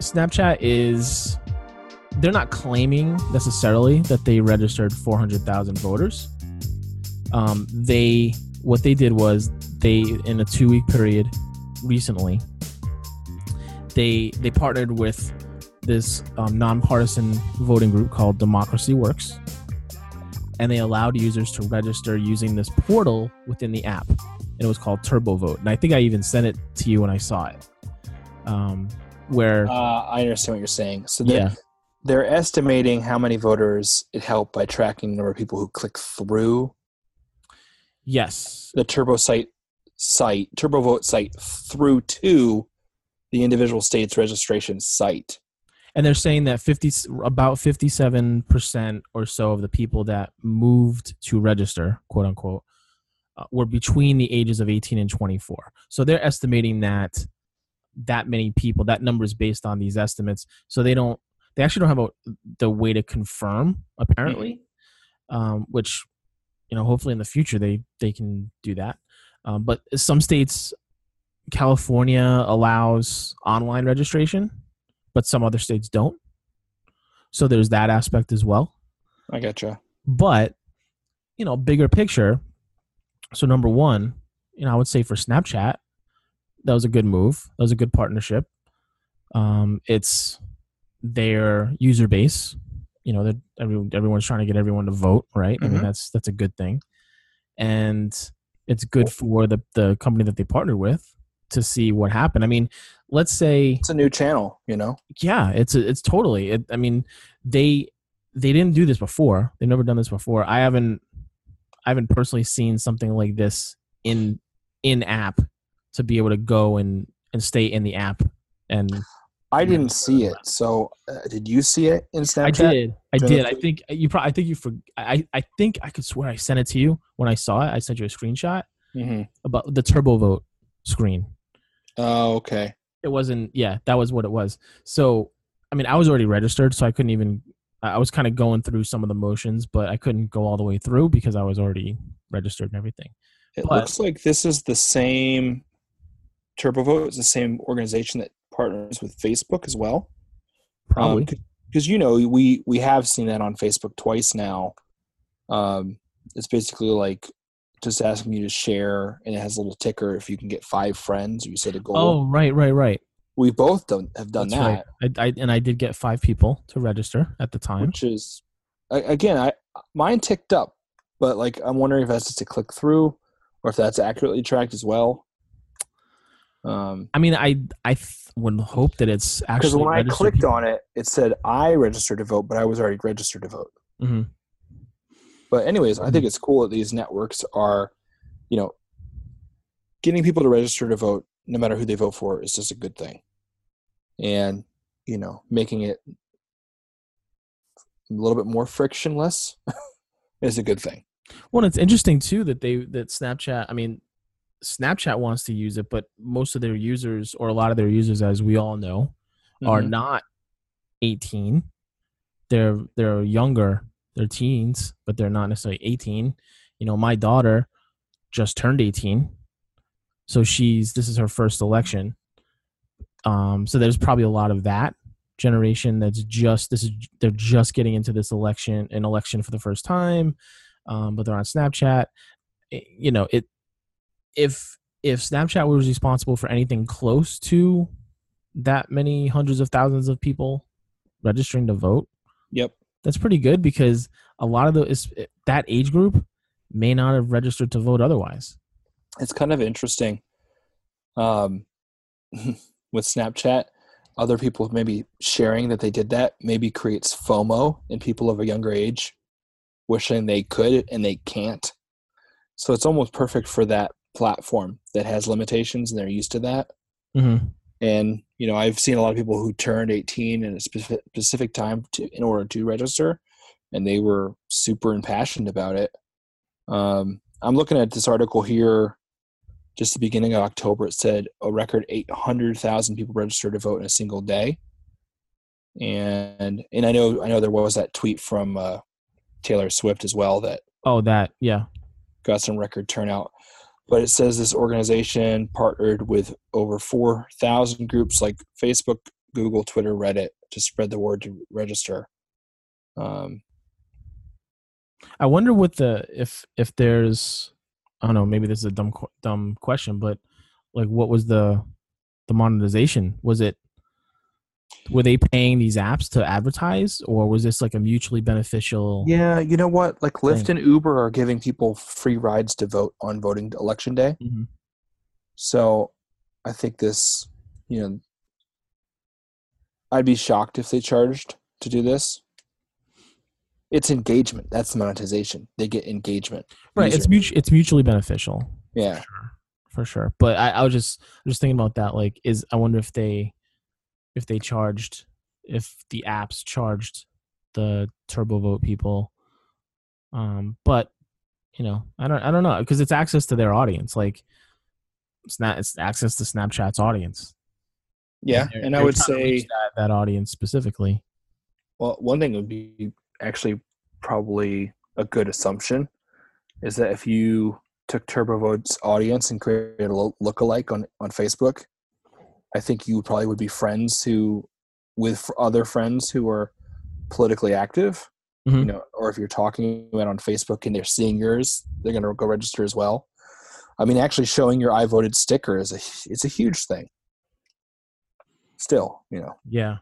Snapchat is they're not claiming necessarily that they registered 400,000 voters. Um, they what they did was they in a two week period recently they they partnered with this um, nonpartisan voting group called Democracy Works, and they allowed users to register using this portal within the app, and it was called Turbo Vote. And I think I even sent it to you when I saw it. Um, where Uh, I understand what you're saying. So they're, yeah, they're estimating how many voters it helped by tracking the number of people who click through yes, the Turbo site site, Turbo Vote site through to the individual state's registration site. and they're saying that 50 about 57% or so of the people that moved to register quote unquote uh, were between the ages of 18 and 24 so they're estimating that that many people that number is based on these estimates. So they don't they actually don't have a, the way to confirm apparently um, which you know hopefully in the future they they can do that. Um, but some states california allows online registration but some other states don't. So there's that aspect as well. I gotcha. but you know bigger picture so number one you know i would say for snapchat that was a good move. That was a good partnership. Um, it's their user base. You know that every, everyone's trying to get everyone to vote right? I mean Mhm. that's that's a good thing. And it's good for the the company that they partnered with to see what happened. I mean let's say It's a new channel, you know. yeah it's it's totally it, i mean they they didn't do this before. They've never done this before. I haven't i haven't personally seen something like this in in app to be able to go and and stay in the app and I didn't see it. So, uh, did you see it in Snapchat? i did. I did. I think you probably i think you for i i think i could swear i sent it to you when i saw it. I sent you a screenshot hmm about the turbo vote screen. Oh, okay. it wasn't yeah that was what it was. So i mean i was already registered so i couldn't even i I was kind of going through some of the motions but i couldn't go all the way through because i was already registered and everything. It But- looks like this is the same TurboVote. is the same organization that partners with Facebook as well. probably because you know we we have seen that on Facebook twice now. Um, it's basically like just asking you to share, and it has a little ticker if you can get five friends. You set a goal. oh right right right we both done, have done That's that, right. I, I and i did get five people to register at the time which is again, I mine ticked up, but like I'm wondering if that's just a click through, or if that's accurately tracked as well. Um, i mean i i th- would hope that it's actually because when I clicked on it, it said I registered to vote, but I was already registered to vote. Mhm. But anyways, I Mm-hmm. think it's cool that these networks are, you know, getting people to register to vote, no matter who they vote for, is just a good thing. And you know, making it a little bit more frictionless is a good thing. well it's interesting too that they that snapchat i mean snapchat wants to use it but most of their users or a lot of their users as we all know are Mhm. not 18 they're they're younger they're teens but they're not necessarily 18 you know my daughter just turned 18 so she's this is her first election. Um so there's probably a lot of that generation that's just this is they're just getting into this election an election for the first time um but they're on snapchat. Eh, you know it if if snapchat was responsible for anything close to that many hundreds of thousands of people registering to vote Yep. that's pretty good because a lot of the is that age group may not have registered to vote otherwise It's kind of interesting. Um, with Snapchat, other people maybe sharing that they did that maybe creates FOMO in people of a younger age, wishing they could and they can't. So it's almost perfect for that platform that has limitations and they're used to that. mm-hmm. And you know, I've seen a lot of people who turned 18 in a specific, specific time to in order to register, and they were super impassioned about it. Um, I'm looking at this article here. Just the beginning of October, it said a record 800,000 people registered to vote in a single day. And and I know I know there was that tweet from uh, Taylor Swift as well that oh that yeah got some record turnout. But it says this organization partnered with over 4,000 groups like Facebook Google, Twitter, Reddit to spread the word to register. Um, I wonder what the if if there's I don't know maybe this is a dumb dumb question but like what was the the monetization was it were they paying these apps to advertise or was this like a mutually beneficial yeah, you know what? Like Lyft Thing. and Uber are giving people free rides to vote on voting election day. Mhm. So I think this, you know, I'd be shocked if they charged to do this. It's engagement. That's monetization. They get engagement. right User. it's mutual it's mutually beneficial Yeah. for sure, for sure. But I, I was just I was just thinking about that. Like, is I wonder if they if they charged if the apps charged the turbo vote people. Um, but you know, I don't I don't know because it's access to their audience. Like, it's not it's access to Snapchat's audience. Yeah. They're- And I would trying to reach say, that, that audience specifically. well, one thing would be actually probably a good assumption is that if you took TurboVote's audience and created a look-alike on, on Facebook, I think you probably would be friends who, with other friends who are politically active, you Mhm. know, or if you're talking about on Facebook and they're seeing yours, they're going to go register as well. I mean, actually showing your I voted sticker is a it's a huge thing. Still, you know, Yeah.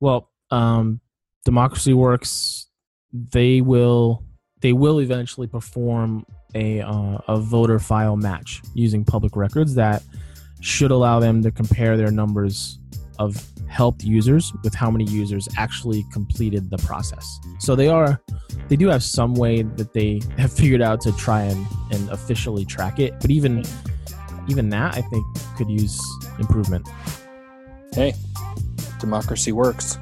Well, um, Democracy Works, they will they will eventually perform a uh, a voter file match using public records that should allow them to compare their numbers of helped users with how many users actually completed the process. So they are they do have some way that they have figured out to try and, and officially track it, but even even that I think could use improvement. hey, democracy works.